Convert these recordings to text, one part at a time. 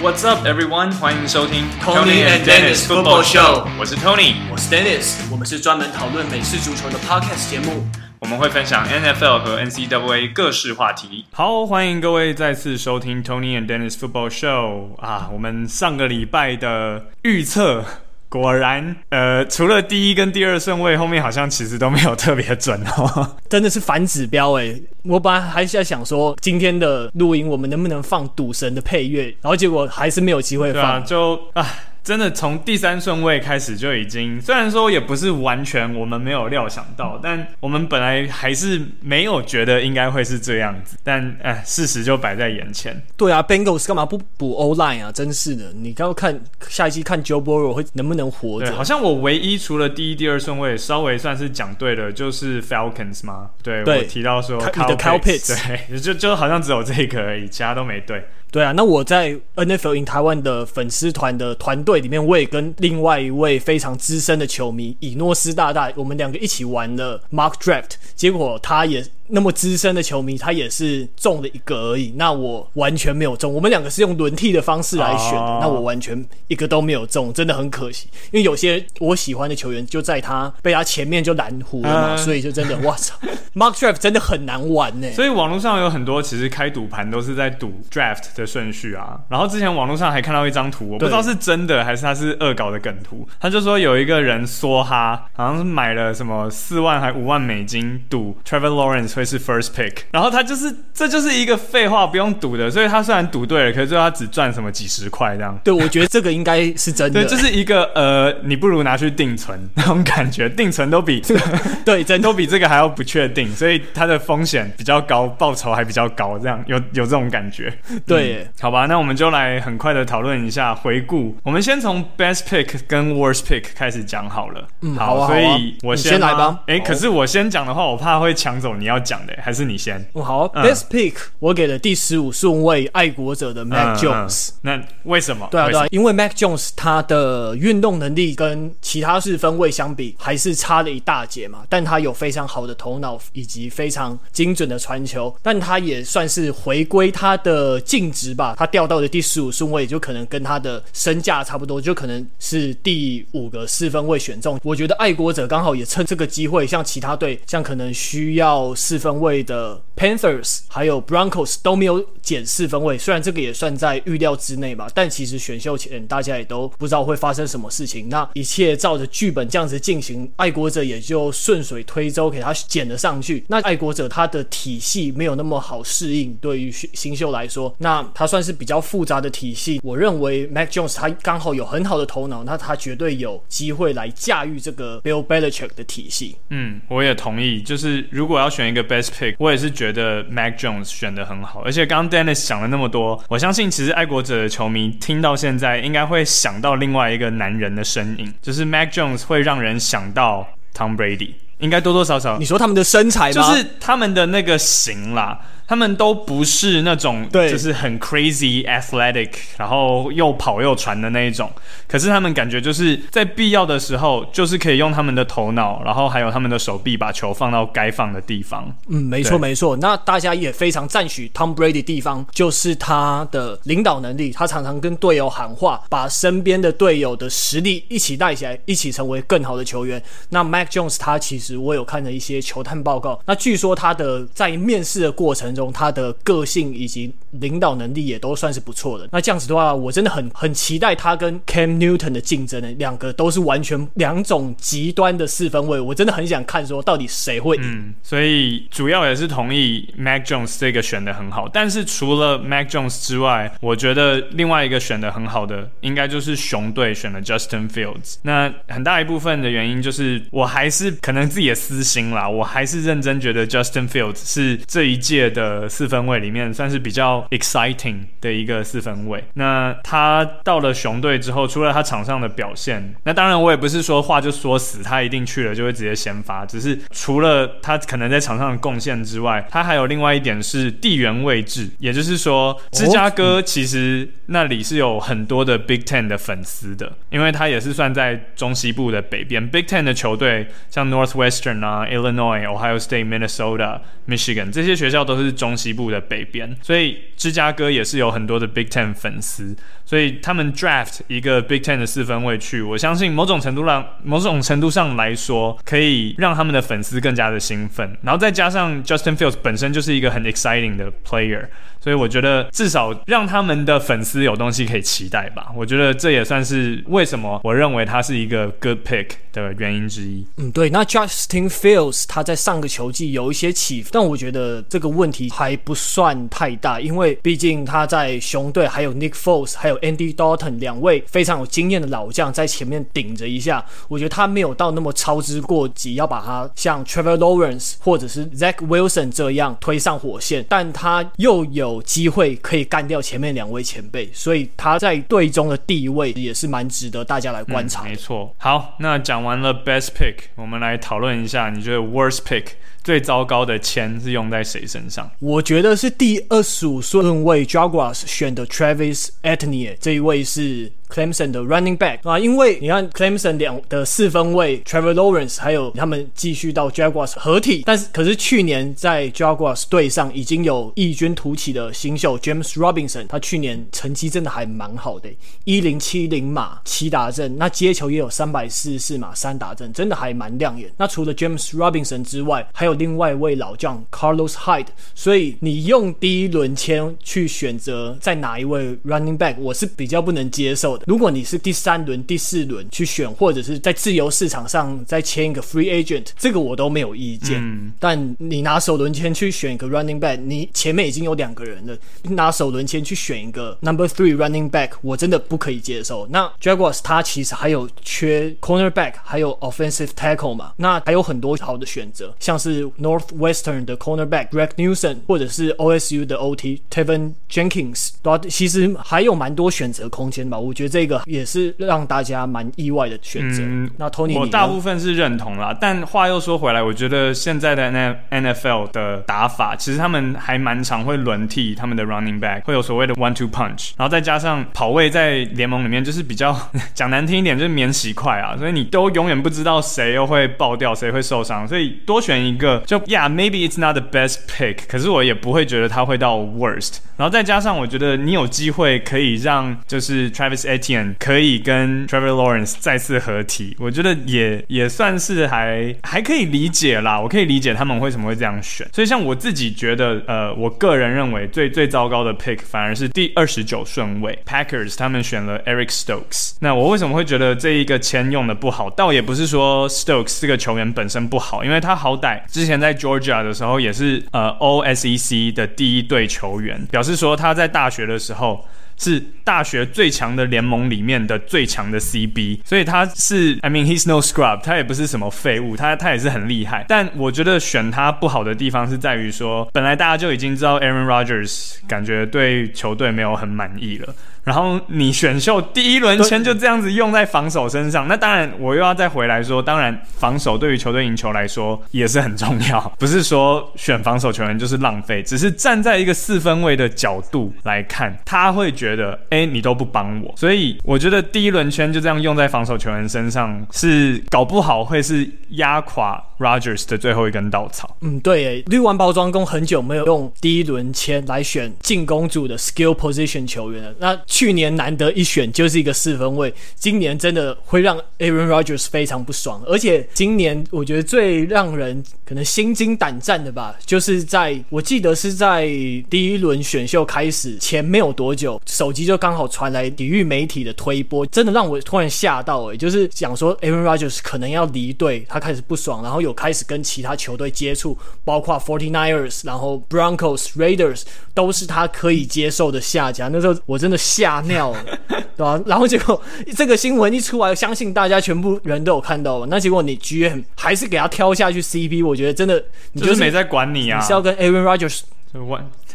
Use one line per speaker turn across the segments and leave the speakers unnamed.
What's up, everyone？欢迎收听
Tony and Dennis Football Show。
我是 Tony，
我是 Dennis。我们是专门讨论美式足球的 Podcast 节目。
我们会分享 NFL 和 NCAA 各式话题。好，欢迎各位再次收听 Tony and Dennis Football Show 啊！我们上个礼拜的预测。果然，呃，除了第一跟第二顺位，后面好像其实都没有特别准哦，
真的是反指标哎！我本来还是在想说，今天的录音我们能不能放赌神的配乐，然后结果还是没有机会放，
啊、就唉。真的从第三顺位开始就已经，虽然说也不是完全我们没有料想到，但我们本来还是没有觉得应该会是这样子，但哎，事实就摆在眼前。
对啊，Bengals 干嘛不补 O-line 啊？真是的，你刚刚看下一期看 Joe Burrow 会能不能活着？
好像我唯一除了第一、第二顺位稍微算是讲对的，就是 Falcons 吗？对，对我提到说
Kyle Pitts，
对，就就好像只有这个而已，其他都没对。
对啊，那我在 NFL in 台湾的粉丝团的团队里面，我也跟另外一位非常资深的球迷以诺斯大大，我们两个一起玩了 Mark Draft，结果他也。那么资深的球迷，他也是中了一个而已。那我完全没有中。我们两个是用轮替的方式来选的，oh. 那我完全一个都没有中，真的很可惜。因为有些我喜欢的球员就在他被他前面就拦糊了嘛，uh. 所以就真的我操，Mark Draft 真的很难玩呢。
所以网络上有很多其实开赌盘都是在赌 Draft 的顺序啊。然后之前网络上还看到一张图，我不知道是真的还是他是恶搞的梗图。他就说有一个人梭哈，好像是买了什么四万还五万美金赌 Trevor Lawrence。会是 first pick，然后他就是，这就是一个废话，不用赌的。所以他虽然赌对了，可是最后他只赚什么几十块这样。
对，我觉得这个应该是真的。
对，就是一个呃，你不如拿去定存那种感觉，定存都比这个
对，真
都比这个还要不确定，所以它的风险比较高，报酬还比较高，这样有有这种感觉。
对、嗯，
好吧，那我们就来很快的讨论一下回顾。我们先从 best pick 跟 worst pick 开始讲好了。
嗯，好，啊、
所以我先，
先来吧。
哎，可是我先讲的话，我怕会抢走你要讲的。还是你先？
哦、好、嗯、，Best Pick 我给了第十五顺位爱国者的 Mac Jones。
那为什么？
对啊，对啊，因为 Mac Jones 他的运动能力跟其他四分位相比还是差了一大截嘛。但他有非常好的头脑以及非常精准的传球，但他也算是回归他的净值吧。他掉到的第十五顺位，就可能跟他的身价差不多，就可能是第五个四分位选中。我觉得爱国者刚好也趁这个机会，像其他队，像可能需要四分位。的 Panthers 还有 Broncos 都没有减四分卫，虽然这个也算在预料之内吧，但其实选秀前大家也都不知道会发生什么事情。那一切照着剧本这样子进行，爱国者也就顺水推舟给他捡了上去。那爱国者他的体系没有那么好适应，对于新秀来说，那他算是比较复杂的体系。我认为 Mac Jones 他刚好有很好的头脑，那他绝对有机会来驾驭这个 Bill Belichick 的体系。
嗯，我也同意。就是如果要选一个 Best Pick。我也是觉 Mac Jones 选的很好，而且刚刚 Dennis 讲了那么多，我相信其实爱国者的球迷听到现在，应该会想到另外一个男人的身影，就是 Mac Jones 会让人想到 Tom Brady，应该多多少少。
你说他们的身材吗？
就是他们的那个型啦。他们都不是那种，对，就是很 crazy athletic，然后又跑又传的那一种。可是他们感觉就是在必要的时候，就是可以用他们的头脑，然后还有他们的手臂，把球放到该放的地方。
嗯，没错没错。那大家也非常赞许 Tom Brady 的地方，就是他的领导能力。他常常跟队友喊话，把身边的队友的实力一起带起来，一起成为更好的球员。那 Mac Jones 他其实我有看了一些球探报告，那据说他的在面试的过程中。他的个性以及领导能力也都算是不错的。那这样子的话，我真的很很期待他跟 Cam Newton 的竞争呢。两个都是完全两种极端的四分卫，我真的很想看说到底谁会赢。
嗯，所以主要也是同意 Mac Jones 这个选的很好。但是除了 Mac Jones 之外，我觉得另外一个选的很好的，应该就是熊队选的 Justin Fields。那很大一部分的原因就是，我还是可能自己的私心啦，我还是认真觉得 Justin Fields 是这一届的。呃，四分位里面算是比较 exciting 的一个四分位。那他到了熊队之后，除了他场上的表现，那当然我也不是说话就说死，他一定去了就会直接先发。只是除了他可能在场上的贡献之外，他还有另外一点是地缘位置，也就是说，芝加哥其实那里是有很多的 Big Ten 的粉丝的，因为他也是算在中西部的北边。Big Ten 的球队像 Northwestern 啊、Illinois、Ohio State、Minnesota、Michigan 这些学校都是。中西部的北边，所以芝加哥也是有很多的 Big Ten 粉丝，所以他们 draft 一个 Big Ten 的四分位去，我相信某种程度上，某种程度上来说，可以让他们的粉丝更加的兴奋。然后再加上 Justin Fields 本身就是一个很 exciting 的 player，所以我觉得至少让他们的粉丝有东西可以期待吧。我觉得这也算是为什么我认为他是一个 good pick 的原因之一。
嗯，对。那 Justin Fields 他在上个球季有一些起伏，但我觉得这个问题还不算太大，因为毕竟他在熊队还有 Nick Foles 还有 Andy Dalton 两位非常有经验的老将在前面顶着一下，我觉得他没有到那么操之过急，要把他像 Trevor Lawrence 或者是 Zach Wilson 这样推上火线，但他又有机会可以干掉前面两位前辈，所以他在队中的地位也是蛮值得大家来观察。
没错，好，那讲完了 Best Pick，我们来讨论一下，你觉得 Worst Pick 最糟糕的签是用在谁身上？
我觉得是第二十五顺位 Jaguars 选的 Travis e t n i e 这一位是。Clemson 的 running back 啊，因为你看 Clemson 两的四分卫 Trevor Lawrence 还有他们继续到 Jaguars 合体，但是可是去年在 Jaguars 队上已经有异军突起的新秀 James Robinson，他去年成绩真的还蛮好的，一零七零码七达阵，那接球也有三百四十四码三达阵，真的还蛮亮眼。那除了 James Robinson 之外，还有另外一位老将 Carlos Hyde，所以你用第一轮签去选择在哪一位 running back，我是比较不能接受的。如果你是第三轮、第四轮去选，或者是在自由市场上再签一个 free agent，这个我都没有意见。嗯、但你拿首轮签去选一个 running back，你前面已经有两个人了，拿首轮签去选一个 number three running back，我真的不可以接受。那 Jaguars 他其实还有缺 cornerback，还有 offensive tackle 嘛，那还有很多好的选择，像是 Northwestern 的 cornerback Greg Newsome，或者是 OSU 的 OT Teven Jenkins，其实还有蛮多选择空间吧。我觉得。这个也是让大家蛮意外的选择。嗯，那 Tony，
我大部分是认同啦，但话又说回来，我觉得现在的 N F L 的打法，其实他们还蛮常会轮替他们的 running back，会有所谓的 one two punch，然后再加上跑位在联盟里面就是比较 讲难听一点，就是免洗快啊，所以你都永远不知道谁又会爆掉，谁会受伤，所以多选一个就 Yeah maybe it's not the best pick，可是我也不会觉得他会到 worst，然后再加上我觉得你有机会可以让就是 Travis Etienne 可以跟 Trevor Lawrence 再次合体，我觉得也也算是还还可以理解啦。我可以理解他们为什么会这样选。所以像我自己觉得，呃，我个人认为最最糟糕的 pick 反而是第二十九顺位 Packers，他们选了 Eric Stokes。那我为什么会觉得这一个签用的不好？倒也不是说 Stokes 这个球员本身不好，因为他好歹之前在 Georgia 的时候也是呃 OSEC 的第一队球员，表示说他在大学的时候。是大学最强的联盟里面的最强的 CB，所以他是，I mean he's no scrub，他也不是什么废物，他他也是很厉害。但我觉得选他不好的地方是在于说，本来大家就已经知道 Aaron Rodgers 感觉对球队没有很满意了。然后你选秀第一轮签就这样子用在防守身上，那当然我又要再回来说，当然防守对于球队赢球来说也是很重要，不是说选防守球员就是浪费，只是站在一个四分位的角度来看，他会觉得，哎，你都不帮我，所以我觉得第一轮签就这样用在防守球员身上，是搞不好会是压垮 Rodgers 的最后一根稻草。
嗯，对，绿湾包装工很久没有用第一轮签来选进攻组的 skill position 球员了，那。去年难得一选就是一个四分卫，今年真的会让 Aaron Rodgers 非常不爽。而且今年我觉得最让人可能心惊胆战的吧，就是在我记得是在第一轮选秀开始前没有多久，手机就刚好传来体育媒体的推播，真的让我突然吓到诶、欸，就是讲说 Aaron Rodgers 可能要离队，他开始不爽，然后有开始跟其他球队接触，包括 Forty Niners，然后 Broncos、Raiders 都是他可以接受的下家。那时候我真的吓。吓尿了，对吧、啊？然后结果这个新闻一出来，相信大家全部人都有看到。那结果你 GM 还是给他挑下去 CP，我觉得真的你就是、
就是、没在管你啊！
你是要跟 Aaron Rodgers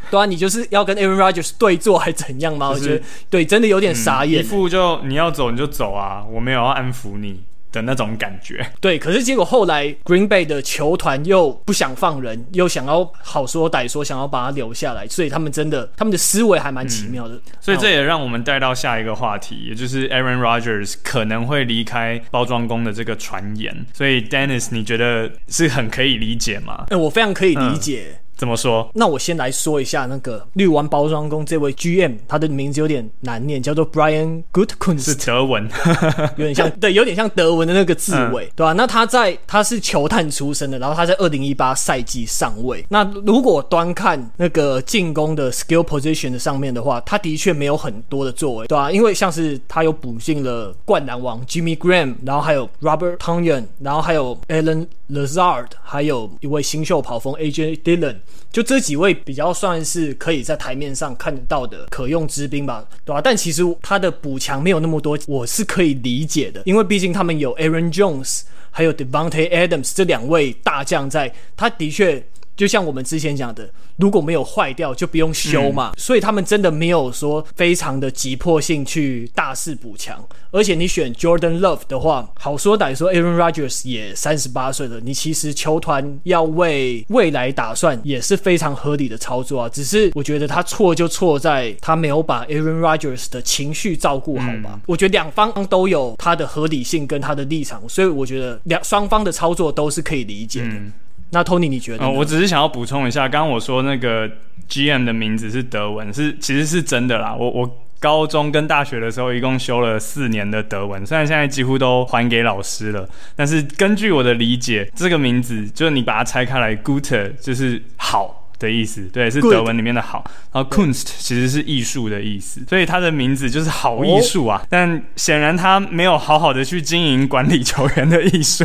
对啊，你就是要跟 Aaron Rodgers 对坐还怎样吗？就是、我觉得对，真的有点傻眼、欸。
一副就你要走你就走啊，我没有要安抚你。的那种感觉，
对，可是结果后来 Green Bay 的球团又不想放人，又想要好说歹说，想要把他留下来，所以他们真的他们的思维还蛮奇妙的。嗯，
所以这也让我们带到下一个话题，也就是 Aaron Rodgers 可能会离开包装工的这个传言。所以 Dennis，你觉得是很可以理解吗？
欸，我非常可以理解。
嗯怎么说？
那我先来说一下那个绿湾包装工这位 GM，他的名字有点难念，叫做 Brian Goodkunst，
是德文，
有点像，对，有点像德文的那个字尾，嗯、对吧、啊？那他在他是球探出身的，然后他在二零一八赛季上位。那如果端看那个进攻的 skill position 的上面的话，他的确没有很多的作为，对吧、啊？因为像是他有补进了灌篮王 Jimmy Graham，然后还有 Robert Tonyan，然后还有 Allen Lazard，还有一位新秀跑锋 AJ Dillon，就这几位比较算是可以在台面上看得到的可用之兵吧，对吧、但其实他的补强没有那么多，我是可以理解的，因为毕竟他们有 Aaron Jones，还有 Devonte Adams 这两位大将在，他的确。就像我们之前讲的，如果没有坏掉，就不用修嘛。嗯、所以他们真的没有说非常的急迫性去大肆补强。而且你选 Jordan Love 的话，好说歹说，Aaron Rodgers 也三十八岁了。你其实球团要为未来打算，也是非常合理的操作啊。只是我觉得他错就错在他没有把 Aaron Rodgers 的情绪照顾好吧。嗯、我觉得两方都有他的合理性跟他的立场，所以我觉得两双方的操作都是可以理解的。嗯那 Tony，你觉得？哦，
我只是想要补充一下，刚刚我说那个 GM 的名字是德文，是其实是真的啦。我我高中跟大学的时候一共修了四年的德文，虽然现在几乎都还给老师了，但是根据我的理解，这个名字就是你把它拆开来，Guter 就是好。的意思，对，是德文里面的好。然后 Kunst 其实是艺术的意思，所以他的名字就是好艺术啊。但显然他没有好好的去经营管理球员的艺术，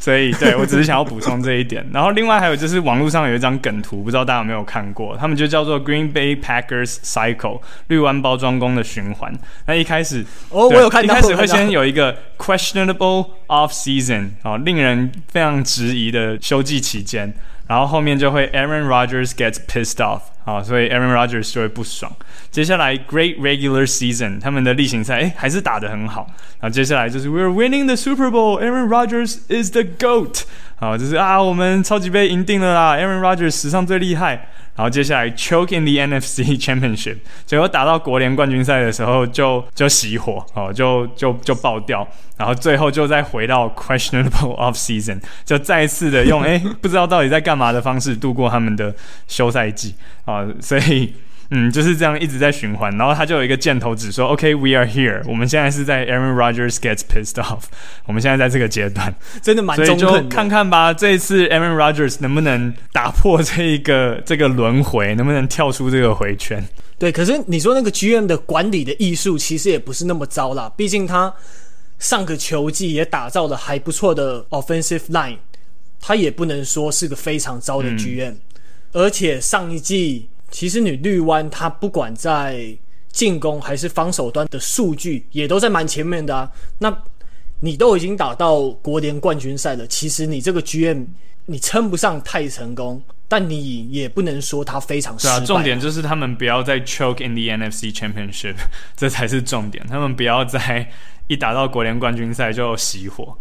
所以对，我只是想要补充这一点。然后另外还有就是网络上有一张梗图，不知道大家有没有看过？他们就叫做 Green Bay Packers Cycle 绿湾包装工的循环。那一开始
哦，我有看到，
一开始会先有一个 questionable off season 啊，令人非常质疑的休季期间。然后后面就会 Aaron Rodgers gets pissed off，好，所以 Aaron Rodgers 就会不爽。接下来 Great regular season，他们的例行赛诶还是打得很好。然后接下来就是 We're winning the Super Bowl，Aaron Rodgers is the goat， 好，就是啊我们超级杯赢定了啦，Aaron Rodgers 史上最厉害。然后接下来 choke in the NFC Championship，结果打到国联冠军赛的时候就就熄火哦，就就就爆掉，然后最后就再回到 questionable off season，就再一次的用哎不知道到底在干嘛的方式度过他们的休赛季啊，所以。嗯，就是这样一直在循环，然后他就有一个箭头指说，OK，we、okay, are here。我们现在是在 Aaron Rodgers gets pissed off。我们现在在这个阶段，
真的蛮中肯的。
所以就看看吧，这一次 Aaron Rodgers 能不能打破这一个这个轮回，能不能跳出这个回圈？
对，可是你说那个 GM 的管理的艺术，其实也不是那么糟啦。毕竟他上个球季也打造了还不错的 offensive line，他也不能说是个非常糟的 GM。嗯、而且上一季。其实你绿湾，他不管在进攻还是防守端的数据，也都在蛮前面的啊。那你都已经打到国联冠军赛了，其实你这个 GM 你称不上太成功，但你也不能说他非常失败。
对啊，重点就是他们不要再 choke in the NFC Championship，这才是重点。他们不要再一打到国联冠军赛就熄火。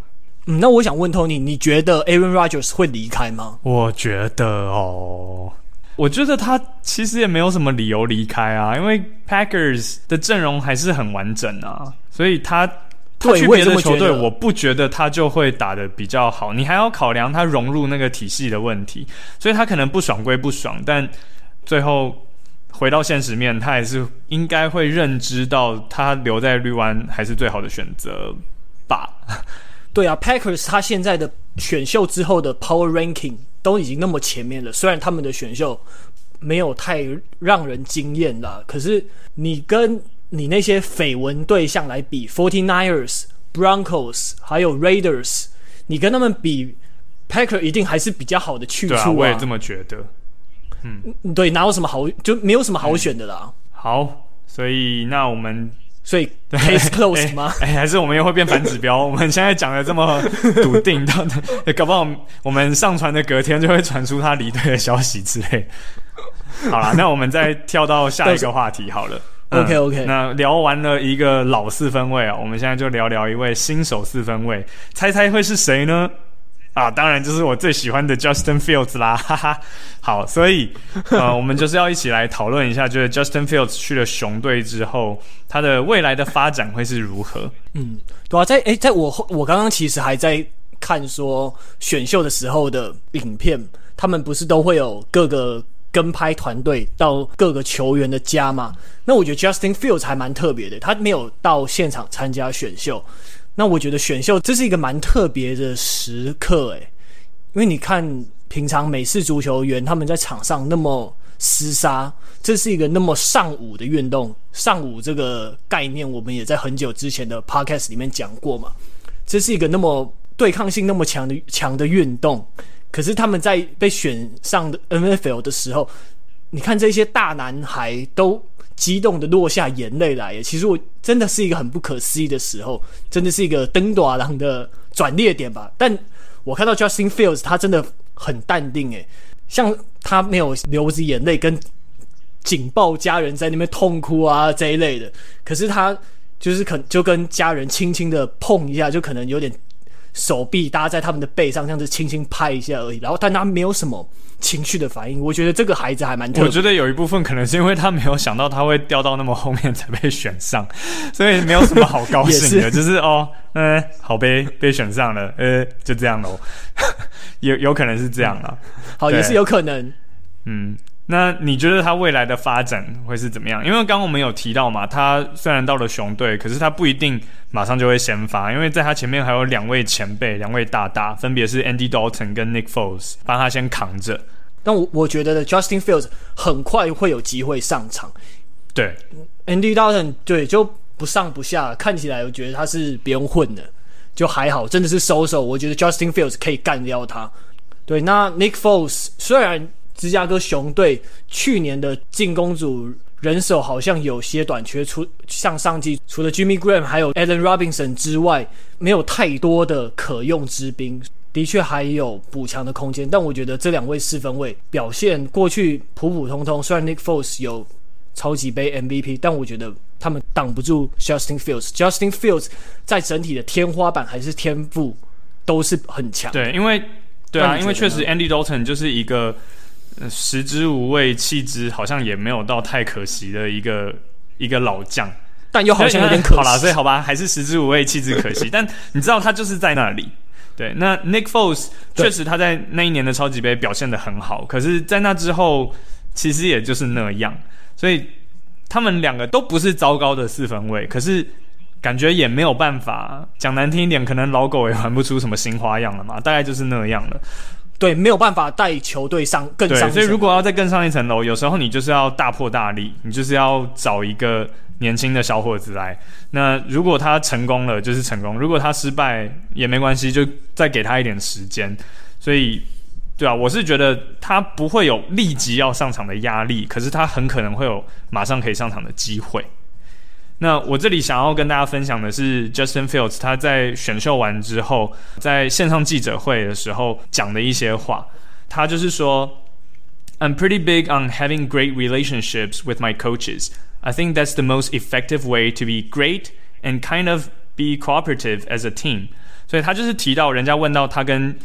嗯，那我想问 Tony，你觉得 Aaron Rodgers 会离开吗？
我觉得哦。我觉得他其实也没有什么理由离开啊，因为 Packers 的阵容还是很完整啊，所以他他去别的球队，我不觉得他就会打的比较好。你还要考量他融入那个体系的问题，所以他可能不爽归不爽，但最后回到现实面，他还是应该会认知到他留在绿湾还是最好的选择吧。
对啊，Packers 他现在的选秀之后的 Power Ranking。都已经那么前面了，虽然他们的选秀没有太让人惊艳啦，可是你跟你那些绯闻对象来比，Forty Niners、Broncos 还有 Raiders，你跟他们比，Packer 一定还是比较好的去处啊。
我也这么觉得。嗯，
对，哪有什么好，就没有什么好选的啦。
嗯、好，所以那我们。
所以 case closed 吗？
哎、欸欸，还是我们又会变反指标？我们现在讲的这么笃定，到底搞不好我们上传的隔天就会传出他离队的消息之类。好啦，那我们再跳到下一个话题好了。
OK OK，
那聊完了一个老四分位啊，我们现在就聊聊一位新手四分位，猜猜会是谁呢？啊，当然就是我最喜欢的 Justin Fields 啦，哈哈。好，所以呃，我们就是要一起来讨论一下，就是 Justin Fields 去了熊队之后，他的未来的发展会是如何？
嗯，对啊，在诶，在我我刚刚其实还在看说选秀的时候的影片，他们不是都会有各个跟拍团队到各个球员的家嘛？那我觉得 Justin Fields 还蛮特别的，他没有到现场参加选秀。那我觉得选秀这是一个蛮特别的时刻，诶，因为你看平常美式足球员他们在场上那么厮杀，这是一个那么上武的运动。上武这个概念，我们也在很久之前的 Podcast 里面讲过嘛。这是一个那么对抗性那么强的强的运动，可是他们在被选上的 NFL 的时候，你看这些大男孩都。激动的落下眼泪来，其实我真的是一个很不可思议的时候，真的是一个登大人的转捩点吧。但我看到 Justin Fields，他真的很淡定，诶，像他没有流着眼泪跟紧抱家人在那边痛哭啊这一类的，可是他就是可就跟家人轻轻的碰一下，就可能有点手臂搭在他们的背上，这样子轻轻拍一下而已。然后但他没有什么。情绪的反应，我觉得这个孩子还蛮特。
我觉得有一部分可能是因为他没有想到他会掉到那么后面才被选上，所以没有什么好高兴的，是就是哦，嗯，好被被选上了，呃，就这样喽，有有可能是这样啊，
好，也是有可能，
嗯。那你觉得他未来的发展会是怎么样？因为刚刚我们有提到嘛，他虽然到了熊队，可是他不一定马上就会先发，因为在他前面还有两位前辈、两位大大，分别是 Andy Dalton 跟 Nick Foles，帮他先扛着。
但我我觉得 Justin Fields 很快会有机会上场。
对
，Andy Dalton 对就不上不下，看起来我觉得他是不用混的，就还好，真的是收手。我觉得 Justin Fields 可以干掉他。对，那 Nick Foles 虽然。芝加哥熊队去年的进攻组人手好像有些短缺，除像上季除了 Jimmy Graham 还有 Allen Robinson 之外，没有太多的可用之兵，的确还有补强的空间。但我觉得这两位四分卫表现过去普普通通，虽然 Nick Foles 有超级杯 MVP，但我觉得他们挡不住 Justin Fields。Justin Fields 在整体的天花板还是天赋都是很强。
对，因为对啊，因为确实 Andy Dalton 就是一个。食之无味，弃之好像也没有到太可惜的一个一个老将，
但又好像有点可惜。
好啦，所以好吧，还是食之无味，弃之可惜。但你知道他就是在那里。对，那 Nick Foles 确实他在那一年的超级杯表现的很好，可是，在那之后其实也就是那样。所以他们两个都不是糟糕的四分卫，可是感觉也没有办法。讲难听一点，可能老狗也玩不出什么新花样了嘛，大概就是那样了。
对，没有办法带球队上更上。
所以如果要再更上一层楼，有时候你就是要大破大立，你就是要找一个年轻的小伙子来。那如果他成功了，就是成功；如果他失败也没关系，就再给他一点时间。所以，对啊，我是觉得他不会有立即要上场的压力，可是他很可能会有马上可以上场的机会。那我这里想要跟大家分享的是，Justin Fields 他在选秀完之后，在线上记者会的时候讲的一些话。他就是说：“I'm pretty big on having great relationships with my coaches. I think that's the most effective way to be great and kind of be cooperative as a team.” 所以他就是提到，人家问到他跟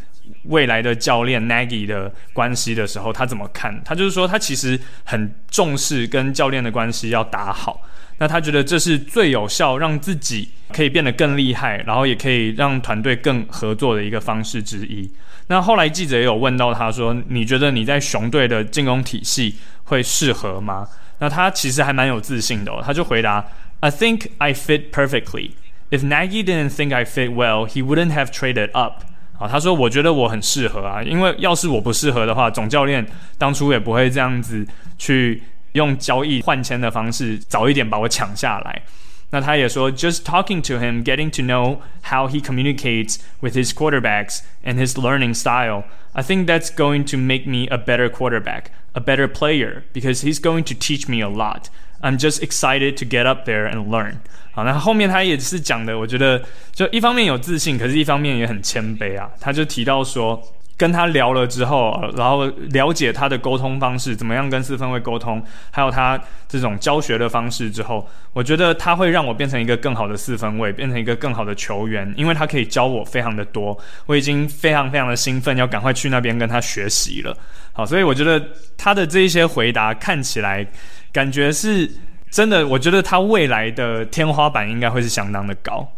未来的教练 Nagy 的关系的时候，他怎么看？他就是说，他其实很重视跟教练的关系要打好。那他觉得这是最有效，让自己可以变得更厉害，然后也可以让团队更合作的一个方式之一。那后来记者也有问到他说：“你觉得你在熊队的进攻体系会适合吗？”那他其实还蛮有自信的哦，他就回答：“I think I fit perfectly. If Nagy didn't think I fit well, he wouldn't have traded up.” 啊，他说：“我觉得我很适合啊，因为要是我不适合的话，总教练当初也不会这样子去。”用交易换签的方式，早一点把我抢下来。那他也说，just talking to him, getting to know how he communicates with his quarterbacks and his learning style, I think that's going to make me a better quarterback, a better player, because he's going to teach me a lot. I'm just excited to get up there and learn. 好，那后面他也是讲的，我觉得就一方面有自信，可是一方面也很谦卑啊。他就提到说。 跟他聊了之后，然后了解他的沟通方式，怎么样跟四分卫沟通，还有他这种教学的方式之后，我觉得他会让我变成一个更好的四分卫，变成一个更好的球员，因为他可以教我非常的多，我已经非常非常的兴奋，要赶快去那边跟他学习了。好，所以我觉得他的这一些回答看起来感觉是真的，我觉得他未来的天花板应该会是相当的高。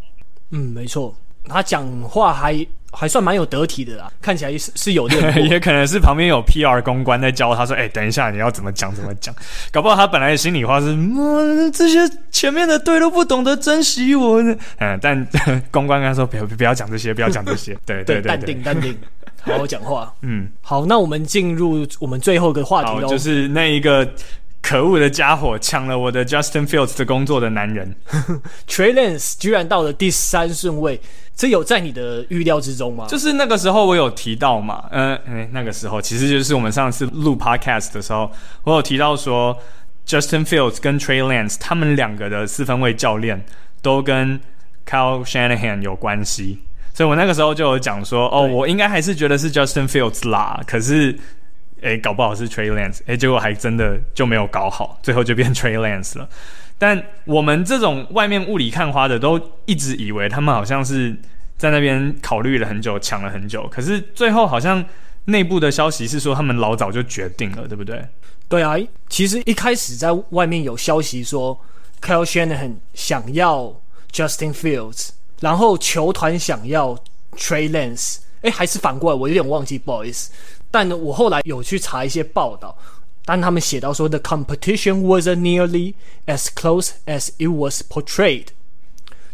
嗯，没错，他讲话还。还算蛮有得体的啦，看起来是是有练
也可能是旁边有 PR 公关在教他说：“哎、欸，等一下你要怎么讲怎么讲。”搞不好他本来的心里话是：“嗯，这些前面的队都不懂得珍惜我呢。”嗯，但公关跟他说：“不要不要讲这些，不要讲这些。对”对对对，
淡定淡定，好好讲话。嗯，好，那我们进入我们最后一个话题喽，
就是那一个。可恶的家伙抢了我的 Justin Fields 的工作的男人，
Trey Lance 居然到了第三顺位，这有在你的预料之中吗？
就是那个时候我有提到嘛，嗯、呃欸，那个时候其实就是我们上次录 Podcast 的时候，我有提到说 Justin Fields 跟 Trey Lance 他们两个的四分卫教练都跟 Kyle Shanahan 有关系，所以我那个时候就有讲说，哦，我应该还是觉得是 Justin Fields 啦，可是。诶，搞不好是 Trey Lance，诶，结果还真的就没有搞好，最后就变 Trey Lance 了。但我们这种外面雾里看花的，都一直以为他们好像是在那边考虑了很久，抢了很久。可是最后好像内部的消息是说，他们老早就决定了，对不对？
对啊，其实一开始在外面有消息说，Kyle Shanahan 想要 Justin Fields，然后球团想要 Trey Lance，诶，还是反过来，我有点忘记，不好意思。但呢我后来有去查一些报道，但他们写到说，the competition wasn't nearly as close as it was portrayed，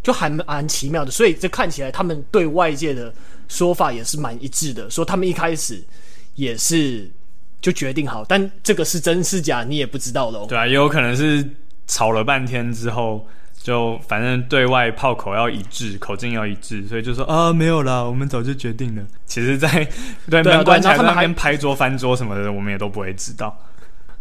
就还蛮奇妙的。所以这看起来他们对外界的说法也是蛮一致的，说他们一开始也是就决定好，但这个是真是假，你也不知道喽。
对啊，也有可能是吵了半天之后。就反正对外炮口要一致，口径要一致，所以就说啊没有啦，我们早就决定了。其实在，在对门关起来那边拍桌翻桌什么的，我们也都不会知道。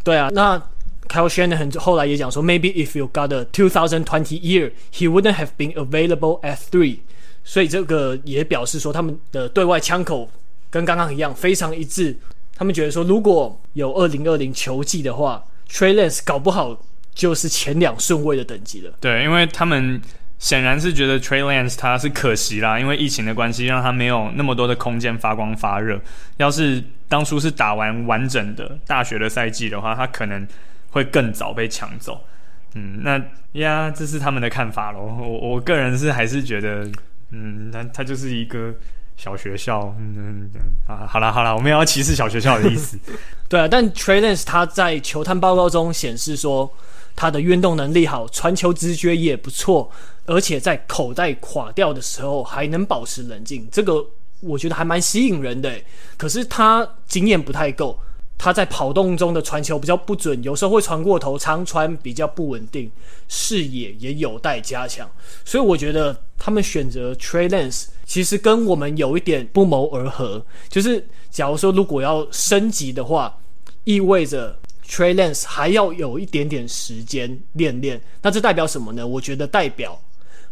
对啊，那 Kyle Shanahan 后来也讲说，Maybe if you got a 2020 year, he wouldn't have been available at three。所以这个也表示说，他们的对外枪口跟刚刚一样非常一致。他们觉得说，如果有二零二零球季的话，Trey Lance 搞不好。就是前两顺位的等级了。
对，因为他们显然是觉得 Trey Lance 他是可惜啦，因为疫情的关系，让他没有那么多的空间发光发热。要是当初是打完完整的大学的赛季的话，他可能会更早被抢走。嗯，那呀，这是他们的看法咯。我我个人是还是觉得，嗯，他他就是一个小学校。嗯嗯嗯啊，好了好了，我们也要歧视小学校的意思。
对啊，但 Trey Lance 他在球探报告中显示说。他的运动能力好，传球直觉也不错，而且在口袋垮掉的时候还能保持冷静，这个我觉得还蛮吸引人的。可是他经验不太够，他在跑动中的传球比较不准，有时候会传过头，长传比较不稳定，视野也有待加强。所以我觉得他们选择 Trey Lance 其实跟我们有一点不谋而合，就是假如说如果要升级的话，意味着。Trey Lance 还要有一点点时间练练，那这代表什么呢？我觉得代表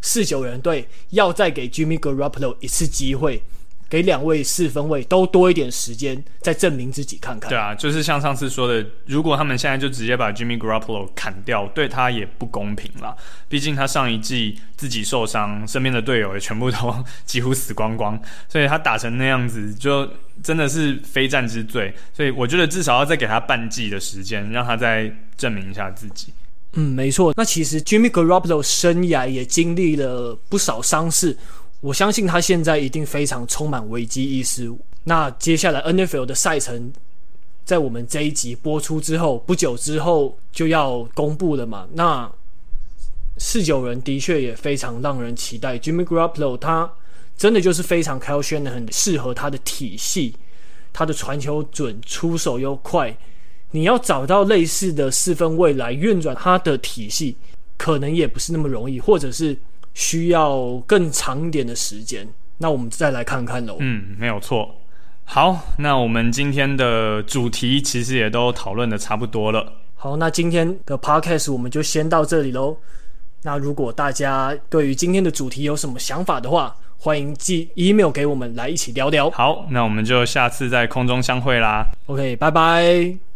四九人队要再给 Jimmy Garoppolo 一次机会。给两位四分位都多一点时间，再证明自己看看。
对啊，就是像上次说的，如果他们现在就直接把 Jimmy Garoppolo 砍掉，对他也不公平啦。毕竟他上一季自己受伤，身边的队友也全部都 几乎死光光，所以他打成那样子，就真的是非战之罪。所以我觉得至少要再给他半季的时间，让他再证明一下自己。
嗯，没错。那其实 Jimmy Garoppolo 生涯也经历了不少伤势。我相信他现在一定非常充满危机意识。那接下来 NFL 的赛程，在我们这一集播出之后，不久之后就要公布了嘛？那四九人的确也非常让人期待。Jimmy Garoppolo 他真的就是非常 Kyle Shanahan 很适合他的体系，他的传球准，出手又快。你要找到类似的四分卫来运转他的体系，可能也不是那么容易，或者是。需要更长一点的时间，那我们再来看看喽。
嗯，没有错。好，那我们今天的主题其实也都讨论的差不多了。
好，那今天的 podcast 我们就先到这里喽。那如果大家对于今天的主题有什么想法的话，欢迎寄 email 给我们来一起聊聊。
好，那我们就下次在空中相会啦。
OK，拜拜。